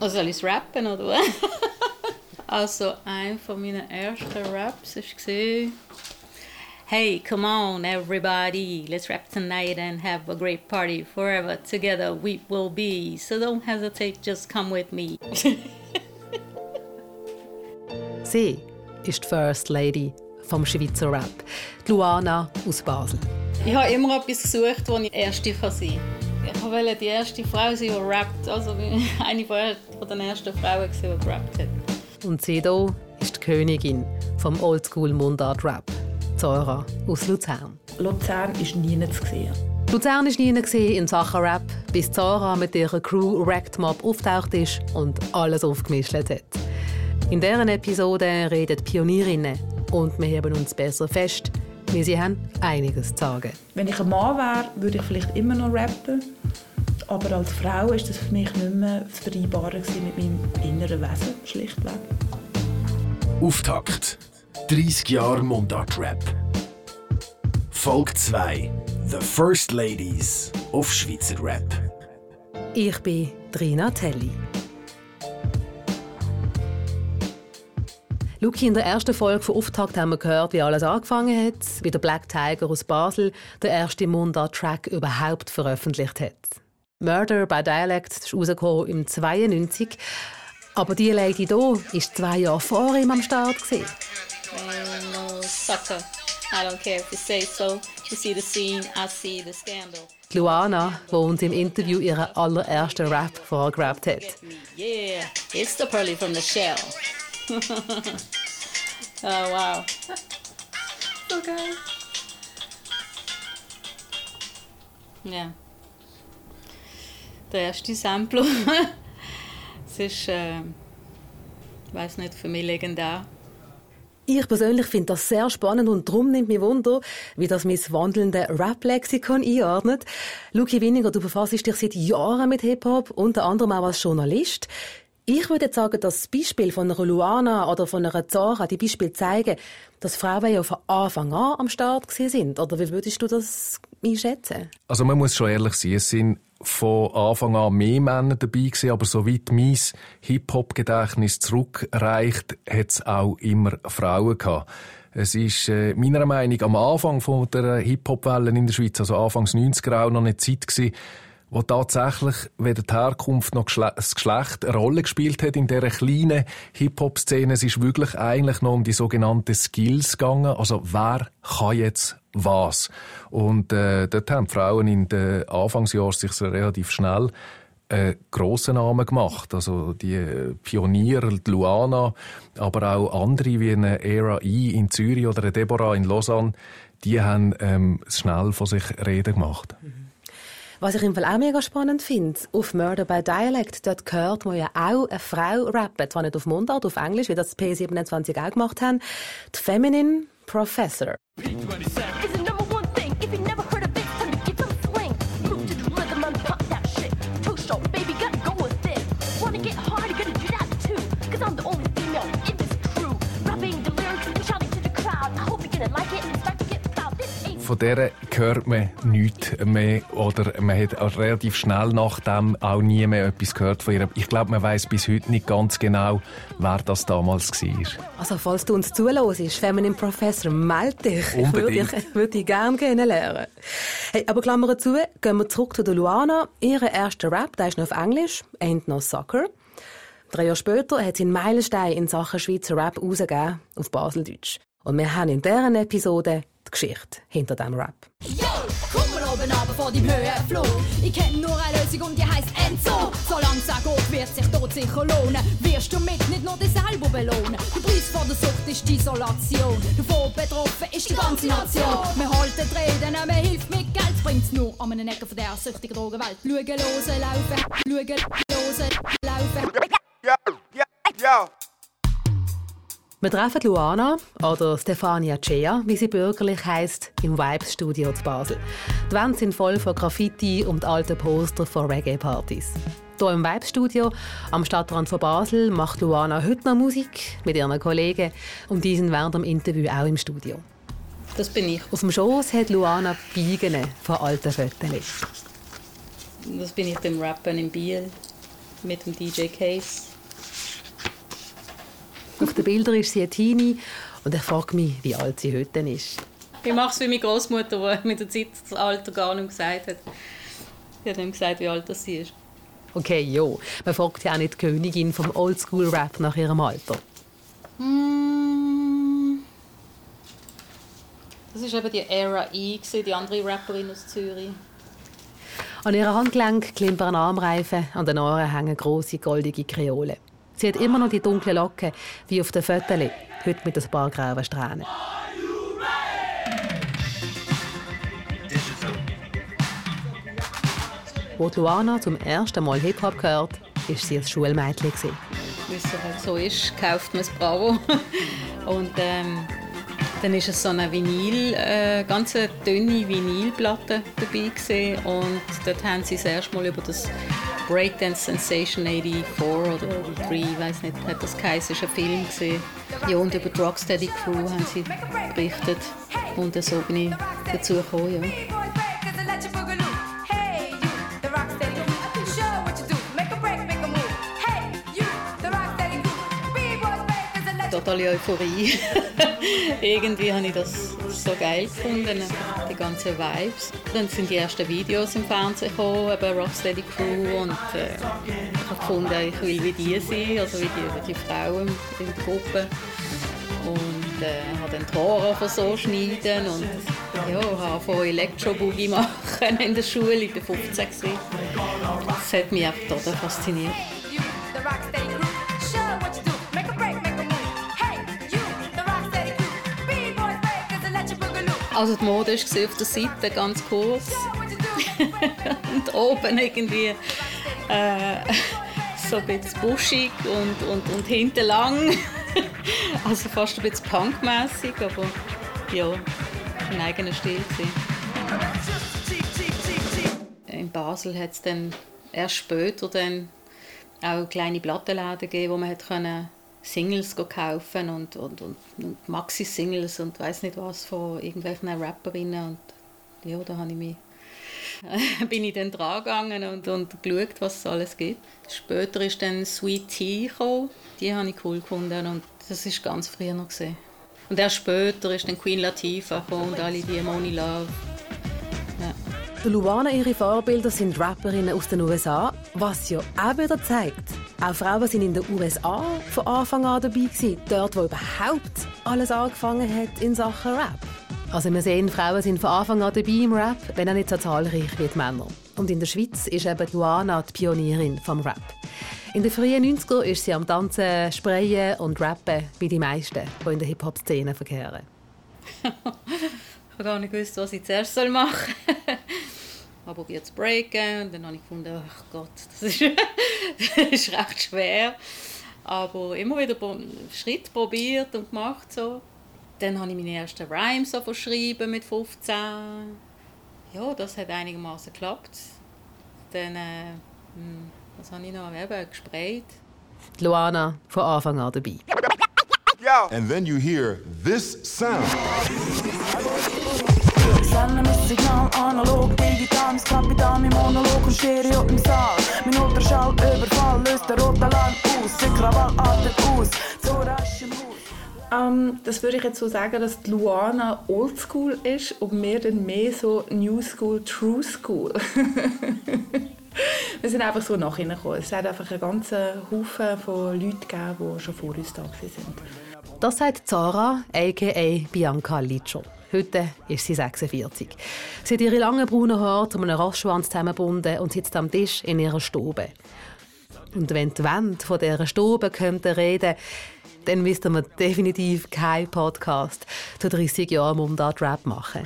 Oh, soll ich rappen oder was? also, ein von meinen ersten Raps war Hey, come on, everybody, let's rap tonight and have a great party. Forever together we will be. So don't hesitate, just come with me. Sie ist die First Lady vom Schweizer Rap, Luana aus Basel. Ich habe immer etwas gesucht, wo ich Erste sein kann. Ich wollte die erste Frau sein, die rappt. Also eine von den ersten Frauen, die gerappt hat. Und sie hier ist die Königin vom Oldschool-Mundart-Rap. Zora aus Luzern. Luzern ist nie zu sehen. Luzern ist nie in Sachen Rap, bis Zora mit ihrer Crew Racked Mob auftaucht ist und alles aufgemischt hat. In dieser Episode reden die Pionierinnen und wir heben uns besser fest, weil sie haben einiges zu sagen. Wenn ich ein Mann wäre, würde ich vielleicht immer noch rappen. Aber als Frau ist das für mich nicht mehr zu vereinbaren mit meinem inneren Wesen, schlichtweg. Auftakt. 30 Jahre Mundart-Rap. Folge 2. The First Ladies auf Schweizer Rap. Ich bin Trina Telli. Luki, in der ersten Folge von Auftakt haben wir gehört, wie alles angefangen hat, wie der Black Tiger aus Basel den ersten Mundart-Track überhaupt veröffentlicht hat. Murder by Dialect ist rausgekommen im 92. Aber die Lady hier war zwei Jahre vor ihm am Start. Gewesen. No sucker. I don't care if you say so. You see the scene, I see the scandal. Luana, die uns im Interview ihren allerersten Rap vorgerappt hat. Yeah, it's the pearly from the shell. oh, wow. so geil. Der erste Sampler. es ist, äh, ich weiß nicht, für mich legendär. Ich persönlich finde das sehr spannend und darum nimmt mich Wunder, wie das mein wandelnde Rap-Lexikon einordnet. Luki Winninger, du befasst dich seit Jahren mit Hip-Hop, unter anderem auch als Journalist. Ich würde jetzt sagen, dass das Beispiel von einer Luana oder von einer Zara die Beispiele zeigen, dass Frauen ja von Anfang an am Start sind. Oder wie würdest du das einschätzen? Also man muss schon ehrlich sein, es sind von Anfang an mehr Männer dabei gewesen, aber soweit mein Hip-Hop-Gedächtnis zurückreicht, hat es auch immer Frauen gehabt. Es ist äh, meiner Meinung nach am Anfang von der Hip-Hop-Welle in der Schweiz, also Anfangs 90er auch noch eine Zeit gewesen, wo tatsächlich weder die Herkunft noch das Geschlecht eine Rolle gespielt hat in dieser kleinen Hip-Hop-Szene. Es ist wirklich eigentlich noch um die sogenannten Skills gegangen. Also wer kann jetzt was? Und äh, dort haben die Frauen in den Anfangsjahren sich relativ schnell einen grossen Namen gemacht. Also die Pioniere, die Luana, aber auch andere wie eine Era I in Zürich oder eine Deborah in Lausanne, die haben ähm, schnell von sich reden gemacht. Mhm. Was ich im Fall auch mega spannend finde, auf Murder by Dialect, dort gehört man ja auch eine Frau rappen. Zwar nicht auf Mundart, auf Englisch, wie das P27 auch gemacht haben. Die Feminine Professor. Von der hört man nichts mehr oder man hat auch relativ schnell nach dem auch nie mehr etwas gehört von ihr. Ich glaube, man weiß bis heute nicht ganz genau, wer das damals war. Also falls du uns zuhörst, Feminine Professor, melde dich. Unbedingt. Ich würde dich gerne kennenlernen. Hey, aber Klammer zu, gehen wir zurück zu der Luana. Ihre erste Rap, der ist noch auf Englisch, Ain't No Sucker. Drei Jahre später hat sie einen Meilenstein in Sachen Schweizer Rap rausgegeben, auf Baseldeutsch. Und wir haben in dieser Episode die Geschichte hinter dem Rap. Yo, komm mal oben runter vor deinem Höhenflug. Ich kenne nur eine Lösung und die heisst Enzo. Solange es geht, wird sich dort sicher lohnen. Wirst du mit nicht nur dich selber belohnen. Der Preis vor der Sucht ist die Isolation. Davon betroffen ist die ganze Nation. Wir halten Reden, man hilft mit Geld. Bringt's nur an einen Ecken von der süchtigen Drogenwelt. Schauen, hören, laufen. Schauen, hören, laufen. Ja, ja, ja. Wir treffen Luana oder Stefania Cea, wie sie bürgerlich heißt, im Vibes Studio zu Basel. Die Wände sind voll von Graffiti und alten Poster von Reggae-Partys. Hier im Vibes Studio am Stadtrand von Basel macht Luana heute noch Musik mit ihren Kollegen und die sind während dem Interview auch im Studio. Das bin ich. Auf dem Schoß hat Luana Biegen von alten Fotos. das bin ich beim Rappen in Biel mit dem DJ Case. Auf den Bildern ist sie ein Teenie und ich frage mich, wie alt sie heute ist. Ich mache es wie meine Großmutter, die mit der Zeit das Alter gar nicht gesagt hat. Sie hat ihm gesagt, wie alt sie ist. Okay, jo. Man fragt ja auch nicht die Königin vom Oldschool-Rap nach ihrem Alter. Mm. Das war eben die Era E, die andere Rapperin aus Zürich. An ihrem Handgelenk klimpern Armreifen, an den Ohren hängen große goldige Kreole. Sie hat immer noch die dunklen Locken, wie auf den Fotos, heute mit ein paar grauen Strähnen. Als Luana zum ersten Mal Hip-Hop gehört, war sie ein Schulmädchen. Wie es halt so ist, kauft man es Bravo. Und ähm, dann war es so eine Vinyl, äh, ganz dünne Vinylplatte dabei gewesen. und dort haben sie das erste Mal über das Breakdance Sensation 84 oder 83, ich weiß nicht, hat das geheißen, ist ein Film gesehen. Ja, und über die Rocksteady Crew haben sie berichtet und so bin ich dazu gekommen, ja. totale Euphorie. Irgendwie habe ich das so geil gefunden, die ganzen Vibes. Dann sind die ersten Videos im Fernsehen gekommen, eben Rocksteady Crew und äh, ich habe gefunden, ich will wie die sein, also wie die, die Frauen in der Gruppe. Und äh, habe dann Tore von so schneiden und ja, habe von Elektro-Boogie machen in der Schule, ich war 15. Das hat mich einfach total fasziniert. Also die Mode war auf der Seite ganz kurz und oben irgendwie äh, so ein bisschen buschig und, und, und hinten lang. also fast ein bisschen punkmässig, aber ja, ein eigener Stil. In Basel hat es dann erst später dann auch kleine Plattenläden gegeben, wo man hat können Singles kaufen und, und, und, und Maxi-Singles und weiß nicht was von irgendwelchen Rapperinnen. Und ja, da habe ich mich, bin ich dann dran gegangen und, und geschaut, was es alles gibt. Später ist dann Sweet Tea gekommen. Die habe ich cool gefunden und das ist ganz früher noch gesehen. Und erst später ist dann Queen Latifah gekommen und alle die Money Love. Ja. Luana, ihre Vorbilder sind Rapperinnen aus den USA, was ja auch wieder zeigt, auch Frauen sind in den USA von Anfang an dabei gewesen, dort, wo überhaupt alles angefangen hat in Sachen Rap. Also wir sehen, Frauen sind von Anfang an dabei im Rap, wenn auch nicht so zahlreich wie die Männer. Und in der Schweiz ist eben Luana die Pionierin vom Rap. In den frühen 90er ist sie am Tanzen, Sprayen und Rappen wie die meisten, die in der Hip-Hop-Szene verkehren. ich habe gar nicht gewusst, was ich zuerst machen soll habe probiert zu breaken und dann habe ich gefunden, ach Gott, das ist, das ist recht schwer. Aber immer wieder Schritt probiert und gemacht so. Dann habe ich meine ersten Rhymes so verschrieben mit 15. Ja, das hat einigermaßen geklappt. Dann, äh, hm, was habe ich noch? Eben, gesprayt. Luana von Anfang an dabei. And then you hear this sound. Senden mein Signal analog, digital, mein Kapital, mein Monolog und Stereo im Saal. Mein Ultraschallüberfall löst den roten Alarm aus, der Krawall atmet aus, so rasch im Haus. Um, das würde ich jetzt so sagen, dass die Luana oldschool ist und wir dann mehr so New School, True School. wir sind einfach so nachgekommen. Es hat einfach einen ganzen Haufen von Leuten gegeben, die schon vor uns da sind. Das sagt Zara, a.k.a. Bianca Liccio. Heute ist sie 46. Sie hat ihre langen braunen Haare zu einem Rastschwanz zusammengebunden und sitzt am Tisch in ihrer Stube. Und wenn die Wände von dieser Stube könnten reden, dann müssten wir definitiv keinen Podcast zu 30 Jahren Mundart-Rap machen.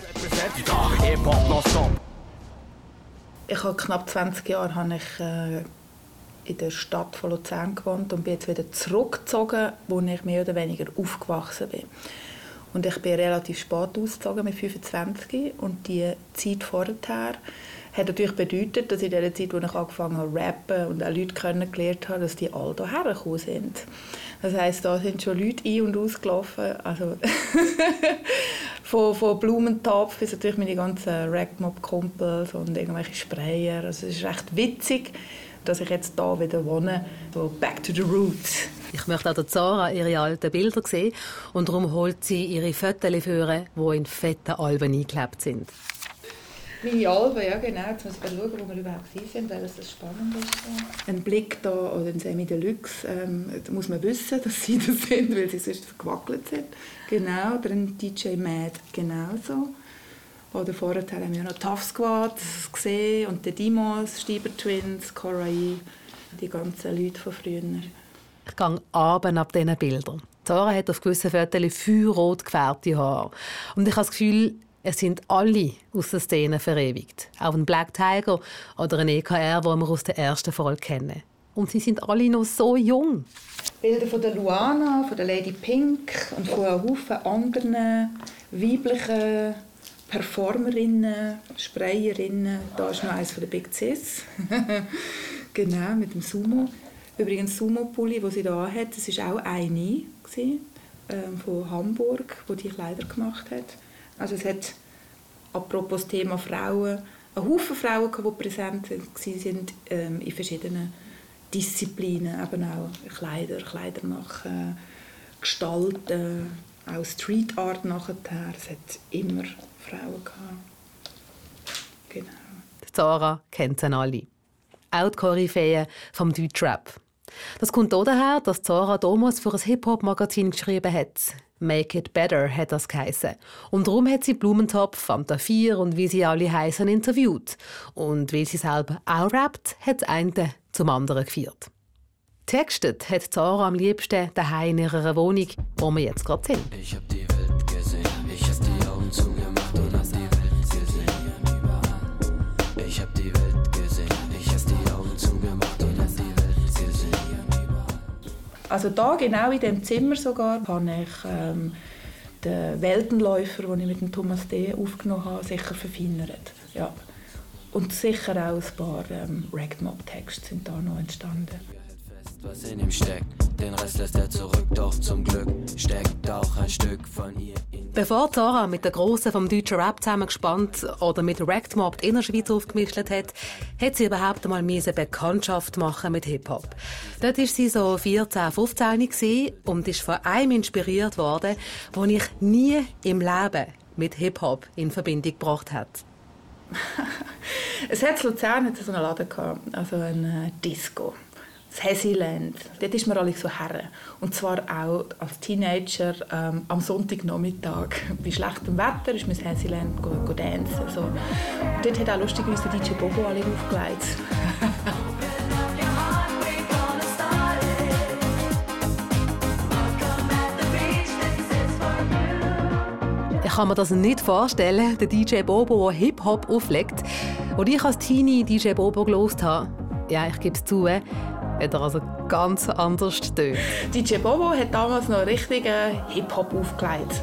Ich habe knapp 20 Jahre habe ich, äh, in der Stadt von Luzern gewohnt und bin jetzt wieder zurückgezogen, wo ich mehr oder weniger aufgewachsen bin. Und ich bin relativ spät ausgezogen, mit 25. Und die Zeit vorher hat natürlich bedeutet, dass in der Zeit, wo ich angefangen habe zu rappen und auch Leute kennengelernt habe, dass die alle hierher sind. Das heisst, da sind schon Leute ein- und ausgelaufen. Also von, von Blumentopf bis natürlich meine ganzen Ragmob-Kumpels und irgendwelche Sprayer. Also es ist recht witzig, dass ich jetzt da wieder wohne. So back to the roots. Ich möchte auch der Zara ihre alten Bilder sehen und darum holt sie ihre Fotos führen, die in fetten Alben eingeklebt sind. Meine Alben, ja genau. Jetzt muss ich schauen, wo wir überhaupt sind, weil das spannend ist. Ein Blick da oder ein Semi Deluxe, ähm, da muss man wissen, dass sie das sind, weil sie sonst verquackelt sind. Genau, oder ein DJ Mad, genauso. Oder vorher haben wir noch Tough Squad gesehen und die Dimos, Stieber Twins, Corai, die ganzen Leute von früher. Ich gehe abend ab diesen Bildern. Zara hat auf gewissen Fotos feuerrot gefärbte Haare. Und ich habe das Gefühl, es sind alle aus der Szene verewigt. Auch ein Black Tiger oder ein EKR, den wir aus der ersten Folge kennen. Und sie sind alle noch so jung. Bilder von der Luana, von der Lady Pink und von einem Haufen anderen weiblichen Performerinnen, Sprayerinnen. Da ist noch eines von der Big Sis. genau, mit dem Sumo. Übrigens, Sumo-Pulli, den sie da hat, das war auch eine gewesen, ähm, von Hamburg, wo die Kleider gemacht hat. Also es hat, apropos Thema Frauen, einen Haufen Frauen, die präsent waren ähm, in verschiedenen Disziplinen, eben auch Kleider, Kleider machen, gestalten, auch Street Art nachher. Es hat immer Frauen gehabt. Genau. Zara kennt sie alle. Auch die Koryphäe vom Deutschrap. Das kommt daher, dass Zara damals für ein Hip-Hop-Magazin geschrieben hat. Make It Better hat das geheißen. Und darum hat sie Blumentopf, Fanta 4 und wie sie alle heißen interviewt. Und weil sie selber auch rappt, hat das eine zum anderen geführt. Textet hat Zara am liebsten daheim in ihrer Wohnung, wo wir jetzt gerade sind. Ich hab die Also da, genau in dem Zimmer sogar, habe ich ähm, den Weltenläufer, den ich mit dem Thomas D. aufgenommen habe, sicher verfeinert. Ja. Und sicher auch ein paar ähm, Ragmob-Texte sind da noch entstanden. Was in ihm steckt, den Rest lässt er zurück, doch zum Glück steckt auch ein Stück von ihr in Bevor Zara mit der Grossen vom deutschen Rap zusammengespannt oder mit Ragmob die Innerschweiz aufgemischt hat, hat sie überhaupt einmal eine Bekanntschaft machen mit Hip-Hop. Dort war sie so 14, 15 gewesen und ist von einem inspiriert worden, den ich nie im Leben mit Hip-Hop in Verbindung gebracht hat. Es hat in Luzern so einen Laden gehabt, also ein äh, Disco. Das Hesiland. Dort ist man alle so her. Und zwar auch als Teenager ähm, am Sonntagnachmittag. Bei schlechtem Wetter ist man ins Hesiland go, go dancen. So. Und dort hat auch lustigerweise DJ Bobo alle aufgelegt. Ich kann mir das nicht vorstellen, der DJ Bobo, der Hip-Hop auflegt. Als ich als Teenie DJ Bobo gelost habe, ja, ich gebe es zu, hat er also ganz anders getönt. DJ Bobo hat damals noch richtig äh, Hip-Hop aufgelegt.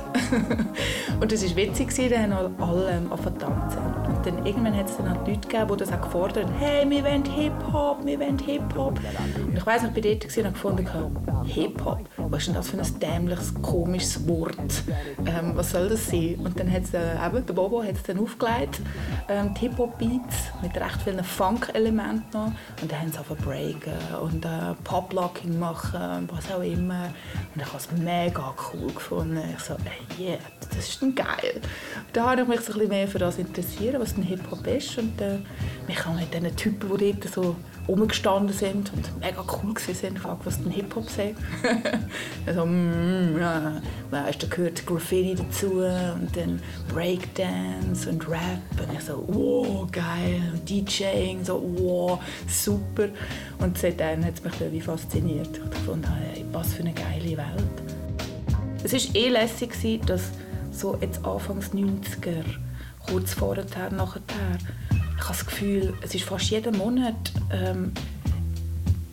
und das war witzig, da haben alle angefangen zu tanzen. Und dann irgendwann hat es dann halt Leute gegeben, die das auch gefordert haben, «Hey, wir wollen Hip-Hop, wir wollen Hip-Hop!» Und ich weiss ich bin dort und habe gefunden, «Hip-Hop? Was ist denn das für ein dämliches, komisches Wort? Ähm, was soll das sein?» Und dann hat es, äh, eben, der Bobo hat es dann aufgelegt, ähm, die Hip-Hop-Beats mit recht vielen Funk-Elementen noch. Und dann haben sie angefangen breaken und äh, Pop-Locking machen, was auch immer. Und ich habe es mega cool gefunden. Ich so, yeah, das ist dann geil. Da habe ich mich so ein bisschen mehr für das interessiert, was denn Hip-Hop ist. Und äh, mich habe mit diesen Typen, die dort so rumgestanden sind und mega cool waren, gefragt, was denn Hip-Hop sei. also, mm, ja, weißt, da gehört Graffiti dazu und dann Breakdance und Rap. Und ich so, wow, geil. Und DJing, so, wow, super. Und seitdem hat es mich dann wie fasziniert. Ich fand, hey, was für eine geile Welt. Es war eh lässig, dass so jetzt Anfangs 90er, kurz vorher, nachher, ich habe das Gefühl, es ist fast jeden Monat ähm,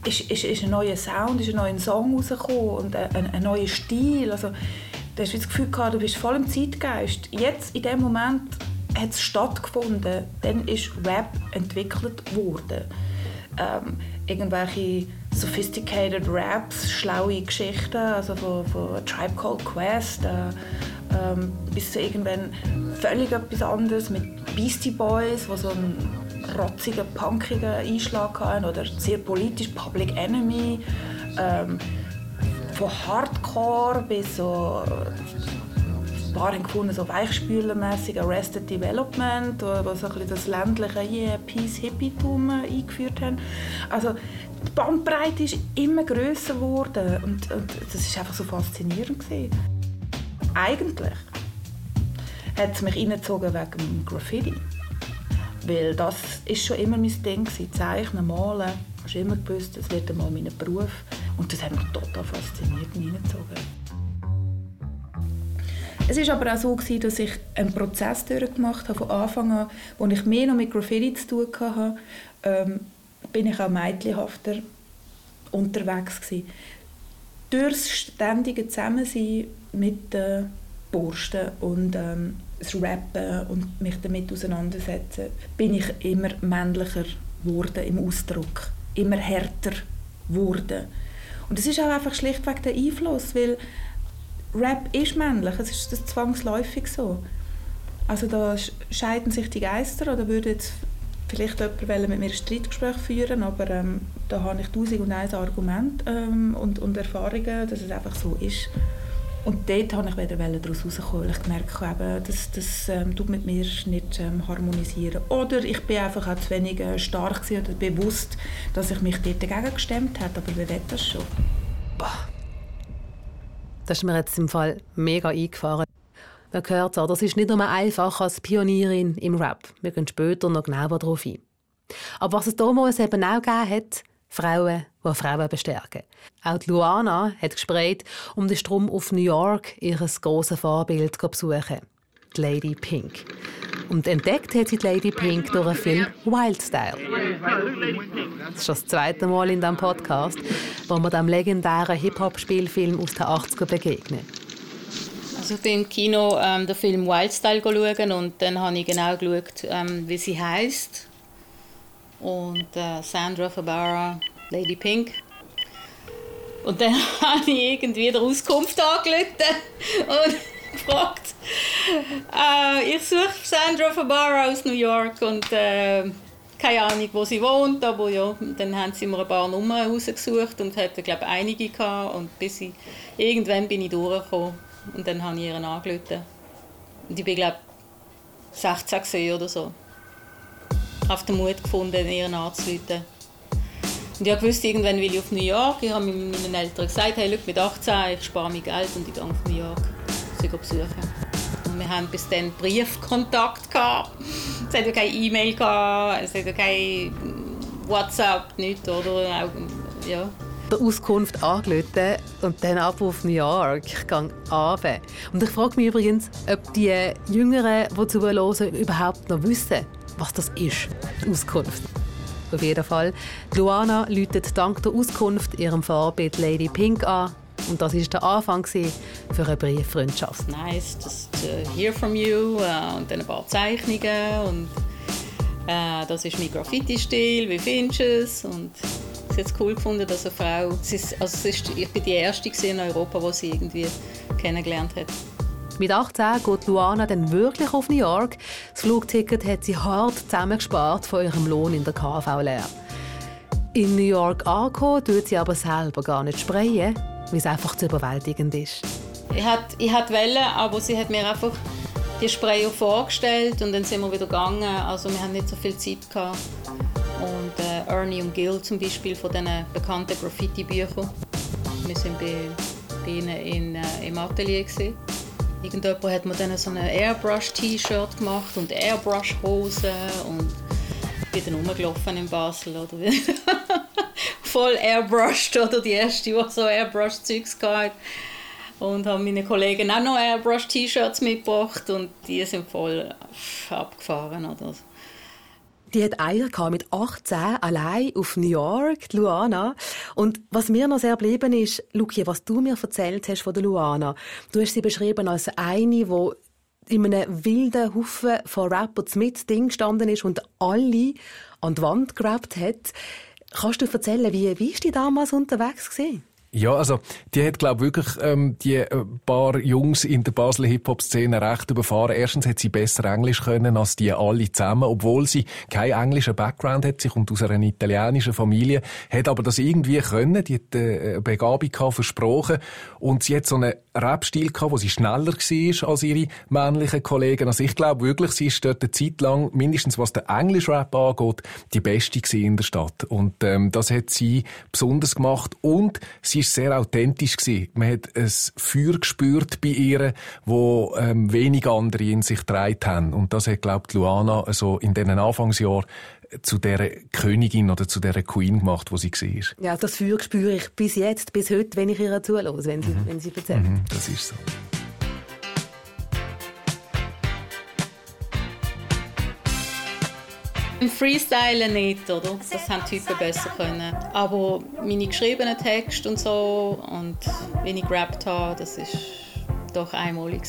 ist, ist, ist ein neuer Sound, ist ein neuer Song rausgekommen und ein, ein, neuer Stil. Also, du hast das Gefühl gehabt, du bist voll im Zeitgeist. Jetzt, in dem Moment, hat es stattgefunden. Dann ist Rap entwickelt worden. Ähm, irgendwelche sophisticated Raps, schlaue Geschichten, also von, von Tribe Called Quest äh, ähm, bis irgendwann völlig etwas anderes mit Beastie Boys, wo so einen rotzigen, punkigen Einschlag hatten oder sehr politisch Public Enemy. Ähm, von Hardcore bis so ein paar haben gefunden, so weichspülermäßig Arrested Development, wo so ein das ländliche yeah, Peace Hippie-Tum eingeführt haben. Also die Bandbreite ist immer grösser geworden und, und das war einfach so faszinierend gewesen. Eigentlich hat es mich reingezogen wegen Graffiti. Weil das ist schon immer mein Ding Zeichnen, Malen. Ich habe immer gewusst, das wird einmal mein Beruf. Und das hat mich total fasziniert reingezogen. Es war aber auch so, dass ich einen Prozess durchgemacht habe, von Anfang an, wo ich mehr noch mit Graffiti zu tun hatte, ähm, bin ich auch mädchenhafter unterwegs gewesen. Durch das ständige Zusammensein mit den Bursten und ähm, das Rappen und mich damit auseinandersetzen, bin ich immer männlicher geworden im Ausdruck, immer härter geworden. Und das ist auch einfach schlichtweg der Einfluss, weil Rap ist männlich, es ist das zwangsläufig so. Also da scheiden sich die Geister oder würde jetzt vielleicht jemand mit mir ein Streitgespräch führen, aber ähm, da habe ich tausend und ein Argument ähm, und, und Erfahrungen, dass es einfach so ist. Und dort wollte ich wieder daraus rauskommen, weil ich gemerkt habe, das, das ähm, tut mit mir nicht ähm, harmonisieren. Oder ich bin einfach auch zu wenig äh, stark oder bewusst, dass ich mich dort dagegen gestemmt habe, aber wer will das schon? Boah. Das ist mir jetzt im Fall mega eingefahren. Man hört es, das ist nicht nur einfach als Pionierin im Rap. Wir gehen später noch genauer darauf ein. Aber was es damals eben auch gegeben hat, Frauen, die Frauen bestärken. Auch die Luana hat gesprayt, um den Strom auf New York ihres grossen Vorbild zu besuchen. Die Lady Pink. Und entdeckt hat sie die Lady Pink durch den Film Wildstyle. Das ist das zweite Mal in diesem Podcast, wo wir dem legendären Hip-Hop-Spielfilm aus den 80ern begegnen. Also im Kino ähm, den Film Wildstyle schauen und dann habe ich genau geschaut, ähm, wie sie heißt und äh, Sandra Fabara, Lady Pink. Und dann habe ich irgendwie die Auskunft angerufen und gefragt. Äh, ich suche Sandra Fabara aus New York und äh, keine Ahnung, wo sie wohnt, aber ja, dann haben sie mir ein paar Nummern rausgesucht und hatten, glaube einige gehabt und bis ich, irgendwann bin ich durchgekommen und dann habe ich ihren angerufen. Und ich bin, glaube 16 oder so habe den Mut gefunden, ihren anzurufen. Und ich wusste, irgendwann will ich auf New York. Ich habe meinen Eltern gesagt, hey, mit 18, ich spare mir Geld und ich gehe auf New York, sie besuchen. Und wir haben bis dann Briefkontakt gehabt. Es hatte keine E-Mail es hatte kein WhatsApp, nichts, oder? Ja. Der Auskunft angerufen und dann ab auf New York. Ich gehe runter. Und ich frage mich übrigens, ob die Jüngeren, die zuhören, überhaupt noch wissen, was das ist, die Auskunft. Auf jeden Fall, Luana läutet dank der Auskunft ihrem Vorbild Lady Pink an. Und das war der Anfang für eine Brieffreundschaft. Nice, just to hear from you uh, und dann ein paar Zeichnungen und uh, das ist mein Graffiti-Stil, wie findest du es? Und ich habe es cool gefunden, dass eine Frau, ist, also ist, ich bin die erste in Europa, die sie irgendwie kennengelernt hat. Mit 18 geht Luana dann wirklich auf New York. Das Flugticket hat sie hart zusammengespart von ihrem Lohn in der KV-Lehre. In New York angekommen, tut sie aber selber gar nicht sprayen, weil es einfach zu überwältigend ist. Ich hatte, ich hatte Welle, aber sie hat mir einfach die Sprayer vorgestellt und dann sind wir wieder gegangen. Also wir haben nicht so viel Zeit gehabt. Und Ernie und Gil zum Beispiel von diesen bekannten Graffiti-Büchern. Wir waren bei, bei ihnen in, äh, im Atelier gewesen. Irgendjemand hat mir dann so ein Airbrush-T-Shirt gemacht und Airbrush-Hosen und bin dann rumgelaufen in Basel. Oder? Voll airbrushed, oder die erste, die so Airbrush-Zeugs hatte. Und habe meine Kollegen auch noch Airbrush-T-Shirts mitgebracht und die sind voll abgefahren. Oder? Die hat Eier mit 18 allein auf New York, Luana. Und was mir noch sehr geblieben ist, Luki, was du mir erzählt hast von der Luana. Du hast sie beschrieben als eine, die in einem wilden Haufen von Rappers mit Ding gestanden ist und alle an die Wand gerappt hat. Kannst du erzählen, wie, wie ist die damals unterwegs gewesen? Ja, also die hat glaube wirklich ähm, die äh, paar Jungs in der Basler Hip-Hop-Szene recht überfahren. Erstens hat sie besser Englisch können als die alle zusammen, obwohl sie keinen englischen Background hat. Sie kommt aus einer italienischen Familie, hat aber das irgendwie können. Die hat äh, eine Begabung versprochen und sie hat so einen Rap-Stil gehabt, wo sie schneller war als ihre männlichen Kollegen. Also ich glaube wirklich, sie ist dort eine Zeit lang, mindestens was den Englisch-Rap angeht, die beste in der Stadt. Und ähm, das hat sie besonders gemacht und sie ist sehr authentisch gewesen. Man hat ein Feuer gespürt bei ihr, wo ähm, wenig andere in sich getragen haben. Und das hat, glaubt Luana so in diesen Anfangsjahren zu der Königin oder zu der Queen gemacht, wo sie war. Ja, das Feuer spüre ich bis jetzt, bis heute, wenn ich ihr zuhöre, wenn sie, mhm. wenn sie erzählt. Mhm, das ist so. Im Freestylen nicht, oder? Das haben die Typen besser können. Aber meine geschriebenen Texte und so und wenn ich gerappt habe, das ist doch einmalig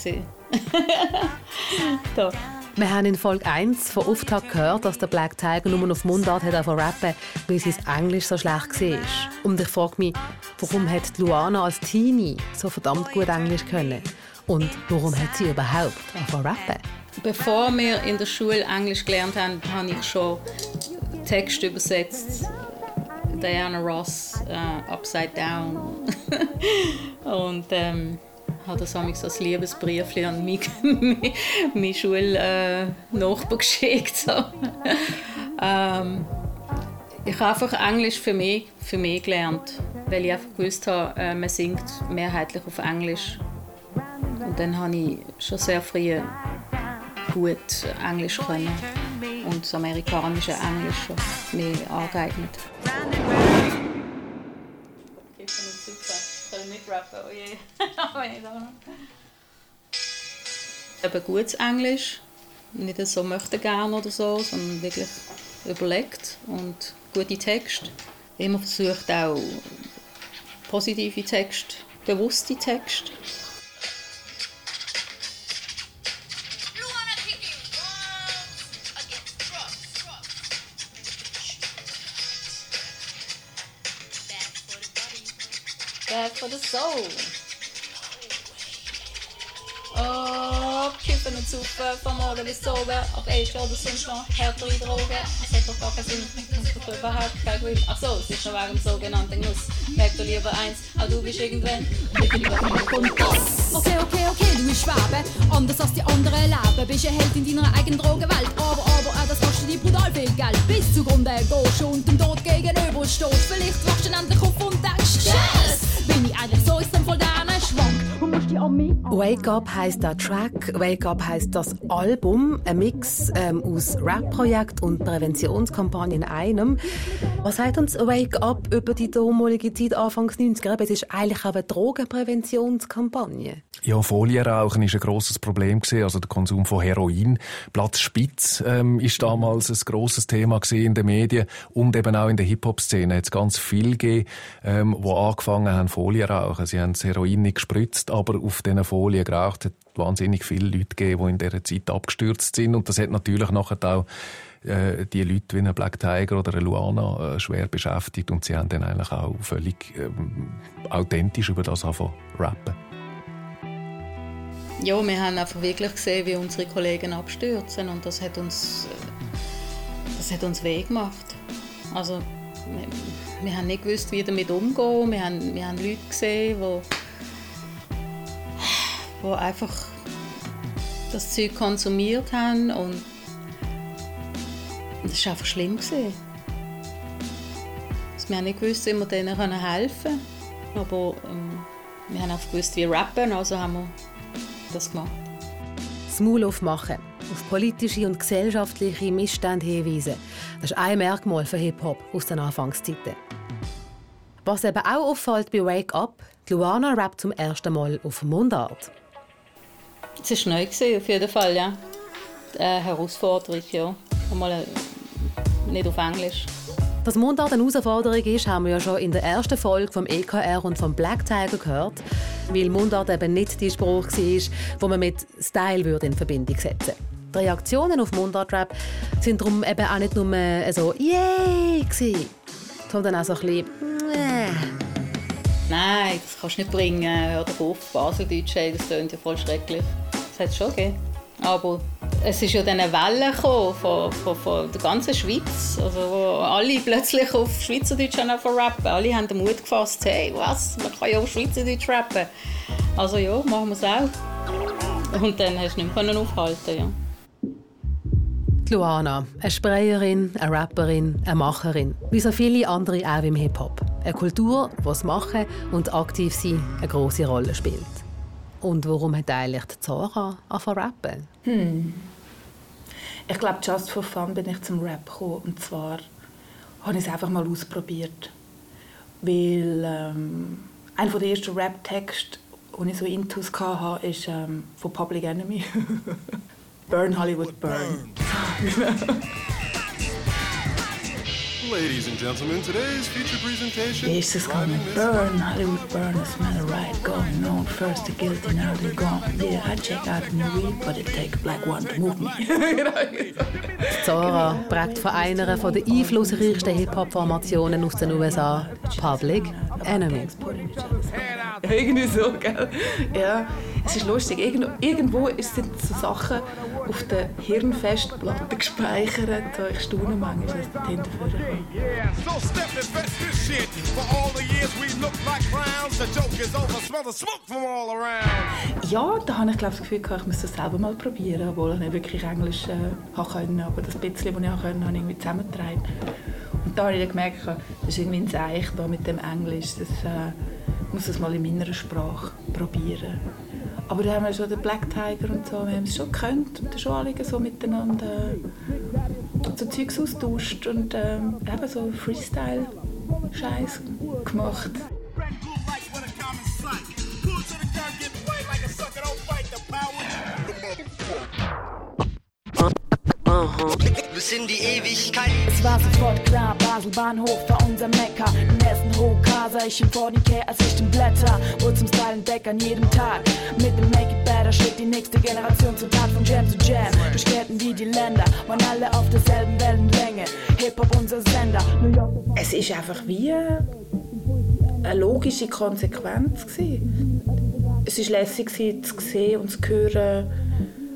doch. Wir haben in Folge 1 von Auftakt gehört, dass der Black Tiger nur auf Mundart hat rappen weil sein Englisch so schlecht war. Und ich frage mich, warum hat Luana als Teenie so verdammt gut Englisch können? Und warum hat sie überhaupt rappen? Bevor wir in der Schule Englisch gelernt haben, habe ich schon Texte übersetzt. Diana Ross, uh, Upside Down. und ähm, habe das als Liebesbrief an meinen meine Schulnachbar geschickt. So. ähm, ich habe einfach Englisch für mich, für mich gelernt, weil ich einfach gewusst habe, äh, man singt mehrheitlich auf Englisch. Und dann habe ich schon sehr früh gut Englisch können und das amerikanische Englisch schon mehr angeeignet. Mitrappen, oh je. Eben gutes Englisch, nicht so möchte gern oder so, sondern wirklich überlegt und gute Texte. Immer versucht auch positive Texte, bewusste Texte. For the soul. Oh, kippen und Suppe, vom Morgen bis oben, ab 11 oder sonst noch härtere Drogen. Es hat doch gar keinen Sinn, dass du überhaupt kein Grip. Ach so, es ist schon dem sogenannten Genuss. Merk du lieber eins, auch du bist irgendwann lieber lieber von das. Okay, okay, okay, du bist Schwabe, anders als die anderen leben. Bist ein Held in deiner eigenen Drogenwelt, aber, aber, auch das kostet dir brutal viel Geld. Bis zugrunde gehst und dem Tod gegenüber stehst. Vielleicht wachst du endlich auf und denkst, yes! Bin ich eigentlich so ist dann voll deinen Schwank Wake Up heisst der Track, Wake Up heisst das Album, ein Mix ähm, aus Rap-Projekt und Präventionskampagne in einem. Was sagt uns Wake Up über die damalige Zeit, Anfangs 90er? Es ist eigentlich auch eine Drogenpräventionskampagne. Ja, Folienrauchen ist ein grosses Problem gewesen, also der Konsum von Heroin. Platz Spitz ähm, ist damals ein grosses Thema in den Medien und eben auch in der Hip-Hop-Szene es ganz viel gegeben, ähm, wo angefangen haben Folienrauchen. Sie haben das Heroin nicht gespritzt, aber auf diesen Folien geraucht. Es hat wahnsinnig viele Leute gegeben, die in dieser Zeit abgestürzt sind und das hat natürlich nachher auch äh, die Leute wie ein Black Tiger oder eine Luana äh, schwer beschäftigt und sie haben dann eigentlich auch völlig ähm, authentisch über das angefangen rappen. Ja, wir haben einfach wirklich gesehen, wie unsere Kollegen abstürzen und das hat uns, äh, das hat uns weh gemacht. Also, wir, wir haben nicht gewusst, wie damit umgehen. Wir haben, wir haben Leute gesehen, die, die einfach das Zeug konsumiert haben und das war einfach schlimm. Gewesen. Also, wir nicht gewusst, wie wir denen helfen können. Aber ähm, wir haben auch gewusst, wie rappen, also haben wir das gemacht. Das Maul aufmachen, auf politische und gesellschaftliche Missstände hinweisen, das ist ein Merkmal für Hip-Hop aus den Anfangszeiten. Was eben auch auffällt bei Wake Up, Luana rappt zum ersten Mal auf Mundart. Es war neu, auf jeden Fall, ja. Eine Herausforderung, ja. Mal äh, nicht auf Englisch. Dass Mundart eine Herausforderung ist, haben wir ja schon in der ersten Folge vom EKR und vom Black Tiger gehört. weil Mundart eben nicht die Spruch war, wo man mit Style würde in Verbindung setzen würde. Die Reaktionen auf Mundart-Rap sind darum eben auch nicht nur so «Yay!» gewesen, sondern auch so ein bisschen. Nein, das kannst du nicht bringen. Hör doch auf, Baseldeutsch, das klingt ja voll schrecklich. Das hat es schon gegeben. Aber es ist ja dann eine Welle von, von, von der ganzen Schweiz, also wo alle plötzlich auf Schweizerdeutsch anfangen rappen. Alle haben den Mut gefasst, hey, was, man kann ja auf Schweizerdeutsch rappen. Also ja, machen wir es auch. Und dann hast du nicht mehr aufhalten ja. Luana, eine Sprayerin, eine Rapperin, eine Macherin. Wie so viele andere auch im Hip-Hop. Eine Kultur, wo das Machen und aktiv sein eine große Rolle spielt. Und warum hat eigentlich die Zara angefangen rappen? Hm. Ich glaube, just for fun bin ich zum Rap gekommen. Und zwar habe ich es einfach mal ausprobiert. Weil ähm, einer der ersten Rap-Texte, die ich so intus hatte, ist ähm, von Public Enemy. Burn Hollywood Burn. Ladies and gentlemen, today's feature presentation. Yes, it's gonna burn Hollywood burn. The smell of riot going on. First the guilty, now they're gone. Yeah, I check out the movie, but it take a black one to move me. Zara prägt von einer der einflussreichsten Hip-Hop-Formationen aus den USA, Public Enemy. Irgendwie so, gell? Ja, es ist lustig. Irgendwo, irgendwo sind so Sachen auf der Hirnfestplatte gespeichert. Ich staune manchmal, dass das hinterher kommt. Ja, da habe ich glaube, das Gefühl, gehabt, ich müsste das selber mal probieren, obwohl ich nicht wirklich Englisch äh, können. Aber das bisschen, was ich können, habe ich irgendwie zusammengetragen. Und da habe ich dann gemerkt, das ist irgendwie ein Zeichen da mit dem Englisch. Das, äh, ich muss das mal in meiner Sprache probieren. Aber da haben wir schon den Black Tiger und so, wir haben es schon gekannt und schon alle so miteinander so Zeugs austauscht und ähm, eben so Freestyle-Scheiß gemacht. Bis in die Ewigkeit. Es war sofort klar, Basel Bahnhof war unser Mecker. Im ersten Hochkasa, ich im Fornicaire, als ich den Blätter. Wurde zum Style entdeckt an jedem Tag. Mit dem Make It Better schritt die nächste Generation zur Tat von Jam zu Jam. Durchquerten wie die Länder, waren alle auf derselben Wellenlänge. Hip-Hop unser Sender. Es ist einfach wie eine logische Konsequenz gewesen. Es ist lässig zu sehen und zu hören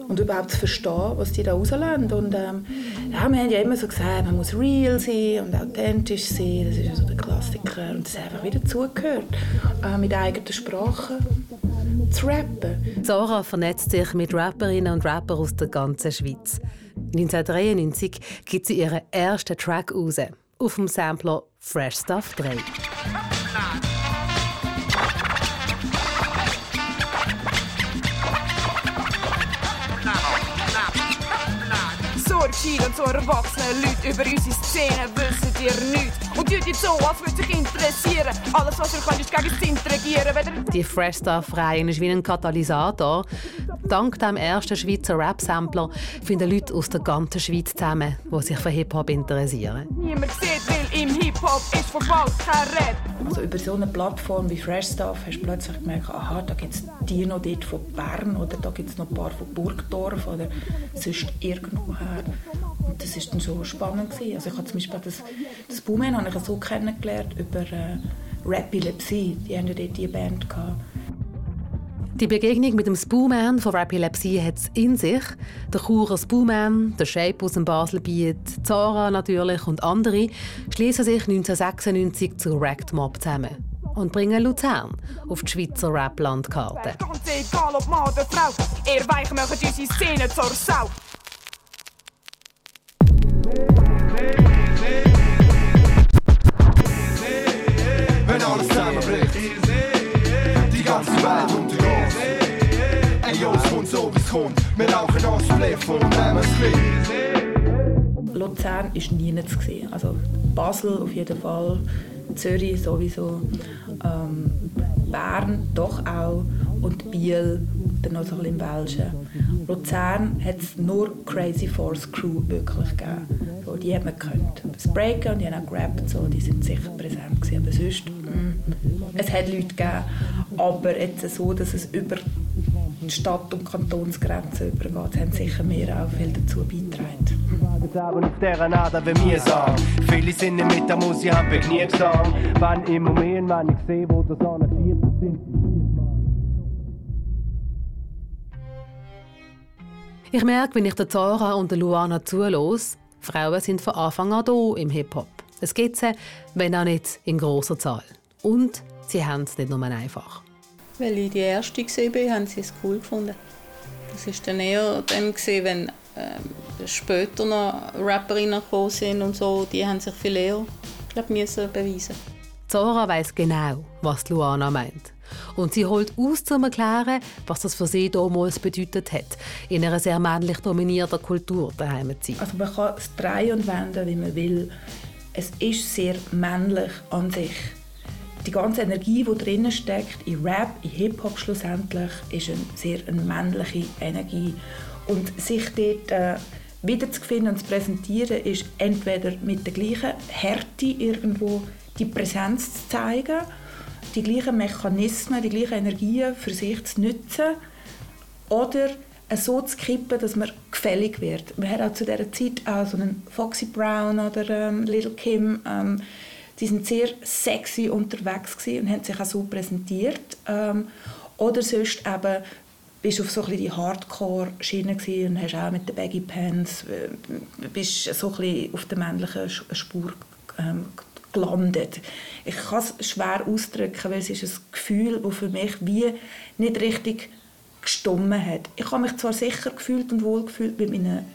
und überhaupt zu verstehen, was die da rauslassen. Und ähm, ja, wir haben ja immer so gesagt, man muss real sein und authentisch sein. Das ist so der Klassiker. Und das einfach wieder zugehört, äh, mit eigener Sprache zu rappen. Zara vernetzt sich mit Rapperinnen und Rappern aus der ganzen Schweiz. 1993 gibt sie ihren ersten Track raus. Auf dem Sampler Fresh Stuff 3. Entschieden, so erwachsene Leute über unsere Szene wissen ihr nichts. Und jetzt so, als würde sich interessieren. Alles, was ihr könnt, ist gegen das Interagieren. Weder Die Fresh Stuff-Reihe ist wie ein Katalysator. Dank dem ersten Schweizer Rap-Sampler finden Leute aus der ganzen Schweiz zusammen, die sich für Hip-Hop interessieren. niemand sieht, Hip-Hop ist verbaut kein Rap. Also über so eine Plattform wie Fresh Stuff hast du plötzlich gemerkt, aha, da gibt es die noch dort von Bern oder da gibt es noch ein paar von Burgdorf oder sonst irgendwoher. Und das ist dann schon spannend gewesen. Also ich habe zum Beispiel das, das Boomen habe ich so kennengelernt über äh, Rapilepsy. Die haben ja dort die Band gehabt. Die Begegnung mit dem Spooman von Rapilepsie hat es in sich. Der Churer Spooman, der Shape aus dem Baselbiet, Zara natürlich und andere schließen sich 1996 zu Racked Mob zusammen und bringen Luzern auf die Schweizer Rap-Landkarte. Ganz egal ob Mann oder Frau, ihr Weichen machen unsere Szene zur Sau. Wenn alles zusammenbricht, die ganze Welt untergeht. So, wie es kommt. Wir rauchen ans Spliff und nehmen es klein. Luzern war nie zu. Also Basel auf jeden Fall, Zürich sowieso, ähm, Bern doch auch und Biel, dann noch so ein bisschen im Welschen. Luzern hat es nur Crazy Force Crew wirklich gegeben. So, die hat man gekannt. Das Breaker und die haben auch gerappt, so, die sind sicher präsent gewesen. Aber sonst Es hat Leute gegeben, aber jetzt so, dass es über die Stadt- und Kantonsgrenzen übergeht, haben sicher mehr auch viel dazu beigetragen. Aber auf dieser Nada wie mir sagen. Viele sind nicht mit der Musik, haben ich nie gesagt. Wenn immer mehr, wenn ich sehe, wo das an Viertel sind. Ich merke, wenn ich der Zara und der Luana zulos, Frauen sind von Anfang an da im Hip-Hop. Es gibt sie, wenn auch nicht in großer Zahl. Und sie haben es nicht nur einfach. Weil ich die erste war, haben sie es cool gefunden. Das war dann eher gewesen, wenn ähm, später noch Rapperinnen gekommen sind und so, die haben sich viel eher ich glaube, müssen beweisen. Zara weiß genau, was Luana meint. Und sie holt aus, um zu erklären, was das für sie damals bedeutet hat, in einer sehr männlich dominierten Kultur daheim zu sein. Also man kann es drehen und wenden, wie man will. Es ist sehr männlich an sich. Die ganze Energie, die drinnen steckt, in Rap, in Hip-Hop schlussendlich, ist eine sehr eine männliche Energie. Und sich dort äh, wiederzufinden und zu präsentieren, ist entweder mit der gleichen Härte irgendwo die Präsenz zu zeigen, die gleichen Mechanismen, die gleichen Energien für sich zu nutzen oder so zu kippen, dass man gefällig wird. Wir hatten auch zu dieser Zeit auch so einen Foxy Brown oder ähm, Little Kim, ähm, die sind sehr sexy unterwegs und haben sich auch so präsentiert. Ähm, oder sonst eben bist du auf so ein die Hardcore-Schiene und hast auch mit den Baggy Pants äh, bist so ein auf der männlichen Spur ähm, gelandet. Ich kann es schwer ausdrücken, weil es ist ein Gefühl, das für mich wie nicht richtig gestummen hat. Ich habe mich zwar sicher gefühlt und wohl gefühlt mit meinen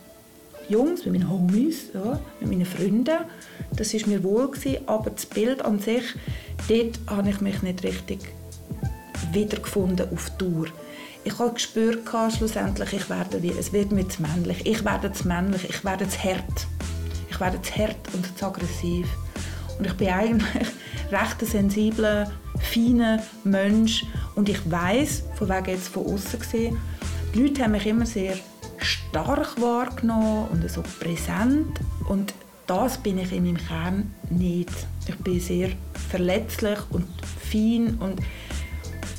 Jungs, mit meinen Homies, ja, mit meinen Freunden. Das ist mir wohl gewesen, aber das Bild an sich, dort habe ich mich nicht richtig wiedergefunden auf Tour. Ich habe gespürt, schlussendlich, ich werde wie, es wird mir zu männlich. Ich werde zu männlich, ich werde zu hart. Ich werde zu hart und zu aggressiv. Und ich bin eigentlich recht ein sensibler, feiner Mensch. Und ich weiß, von wegen jetzt von außen gesehen, die Leute haben mich immer sehr stark wahrgenommen und so präsent. Und das bin ich in meinem Kern nicht. Ich bin sehr verletzlich und fein und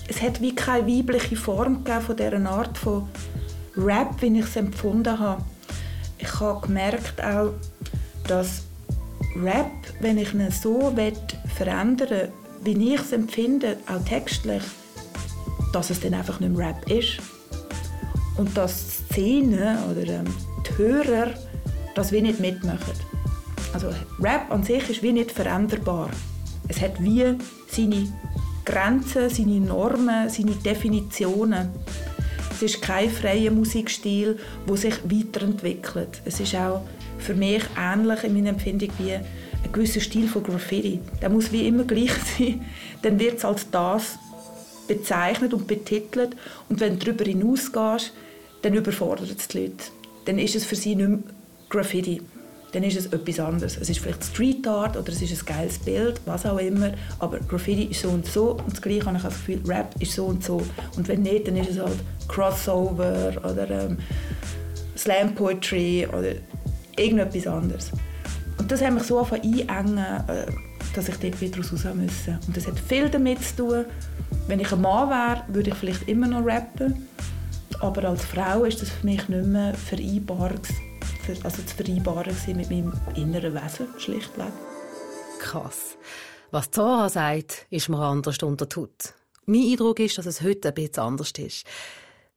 es hat wie keine weibliche Form von dieser Art von Rap, wie ich es empfunden habe. Ich habe gemerkt auch, dass Rap, wenn ich ihn so verändern will, wie ich es empfinde, auch textlich, dass es dann einfach nicht mehr Rap ist. Und dass die Szene oder ähm, die Hörer das wie nicht mitmachen. Also Rap an sich ist wie nicht veränderbar. Es hat wie seine Grenzen, seine Normen, seine Definitionen. Es ist kein freier Musikstil, der sich weiterentwickelt. Es ist auch für mich ähnlich in meiner Empfindung wie ein gewisser Stil von Graffiti. Der muss wie immer gleich sein. Dann wird es als das bezeichnet und betitelt. Und wenn du darüber hinausgehst, dann überfordert es die Leute. Dann ist es für sie nicht mehr Graffiti. Dann ist es etwas anderes. Es ist vielleicht Street Art oder es ist ein geiles Bild, was auch immer. Aber Graffiti ist so und so. Und das Gleiche habe ich das Gefühl, Rap ist so und so. Und wenn nicht, dann ist es halt Crossover oder ähm, Slam Poetry oder irgendetwas anderes. Und das hat mich so einengen, äh, dass ich dort wieder raus musste. Und das hat viel damit zu tun. Wenn ich ein Mann wäre, würde ich vielleicht immer noch rappen. Aber als Frau ist das für mich nicht mehr vereinbar, also zu vereinbaren mit meinem inneren Wesen, schlichtweg. Krass. Was Zora sagt, ist mir anders unter die Haut. Mein Eindruck ist, dass es heute ein bisschen anders ist.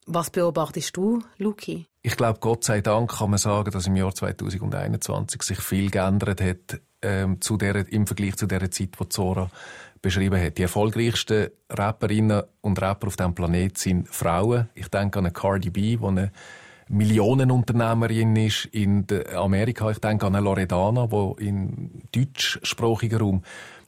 Was beobachtest du, Luki? Ich glaube, Gott sei Dank kann man sagen, dass im Jahr 2021 sich viel geändert hat ähm, zu der, im Vergleich zu der Zeit, die Zora beschrieben hat. Die erfolgreichsten Rapperinnen und Rapper auf diesem Planeten sind Frauen. Ich denke an Cardi B, die eine Millionenunternehmerin ist in Amerika. Ich denke an Loredana, die im deutschsprachigen Raum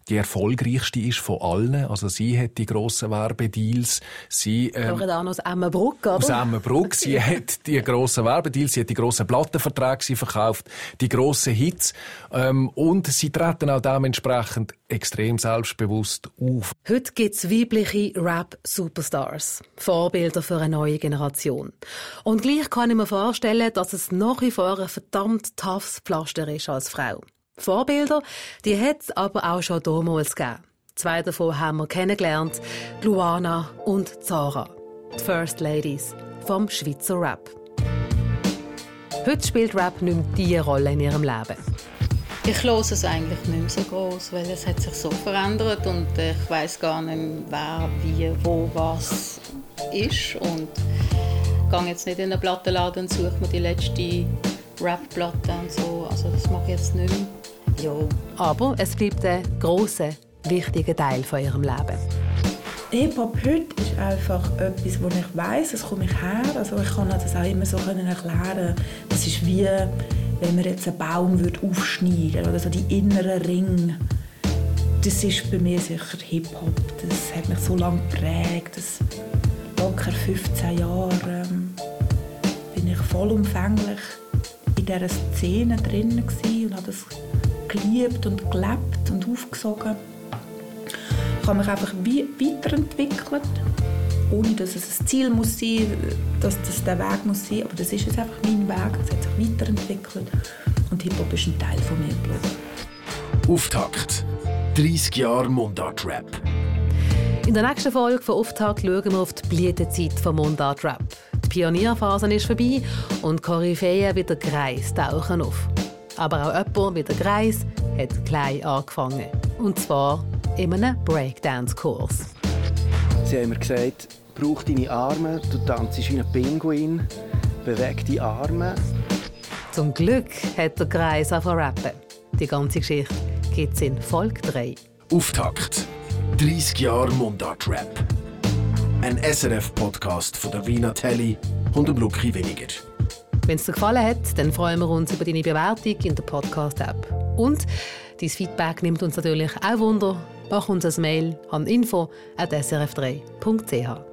die erfolgreichste ist von allen. Also sie hat die grossen Werbedeals. Sie, ähm, aus Emmenbruck, oder? Aus Emmenbruck. Sie hat die grossen Werbedeals, sie hat die grossen Plattenverträge sie verkauft, die grossen Hits. Ähm, und sie treten auch dementsprechend extrem selbstbewusst auf. Heute gibt es weibliche Rap-Superstars. Vorbilder für eine neue Generation. Und gleich kann ich mir vorstellen, dass es nach wie vor ein verdammt toughes Pflaster ist als Frau. Vorbilder, die hat es aber auch schon damals gegeben. Zwei davon haben wir kennengelernt, Luana und Zara, die First Ladies vom Schweizer Rap. Heute spielt Rap nicht mehr diese Rolle in ihrem Leben. Ich höre es eigentlich nicht mehr so groß, weil es hat sich so verändert und ich weiß gar nicht, wer, wie, wo, was ist und gehe jetzt nicht in den Plattenladen und suche mir die letzte Rap-Platte und so. Also das mache ich jetzt nicht mehr. Ja. Aber es bleibt ein grosser, wichtiger Teil von ihrem Leben. Hip-Hop heute ist einfach etwas, wo ich weiß, es komme ich her. Also ich kann das auch immer so erklären. Das ist wie, wenn man jetzt einen Baum aufschneiden oder so die inneren Ringe. Das ist bei mir sicher Hip-Hop. Das hat mich so lange geprägt. Das locker 15 Jahre ähm, bin ich vollumfänglich in dieser Szene drin und habe das geliebt und gelebt und aufgesogen habe mich einfach weiterentwickelt, ohne dass es ein Ziel muss sein, dass das der Weg muss sein, aber das ist jetzt einfach mein Weg, es hat sich weiterentwickelt und Hip-Hop ist ein Teil von mir geworden. Auftakt. 30 Jahre Mundart-Rap. In der nächsten Folge von Auftakt schauen wir auf die Blütezeit von Mundart-Rap. Die Pionierphase ist vorbei und Koryphäen wie der Kreis tauchen auf. Aber auch jemand wie der Kreis hat klein angefangen. Und zwar in einem Breakdance-Kurs. Sie haben mir gesagt, brauch deine Arme, du tanzt wie ein Pinguin, beweg die Arme. Zum Glück hat der Kreis auf rappen. Die ganze Geschichte gibt es in Folge 3. Auftakt. 30 Jahre Mundart-Rap. Ein SRF-Podcast von der Wiener Telly und dem Lucky Weniger. Wenn es dir gefallen hat, dann freuen wir uns über deine Bewertung in der Podcast-App. Und dein Feedback nimmt uns natürlich auch Wunder. Mach uns ein Mail an info.srf3.ch.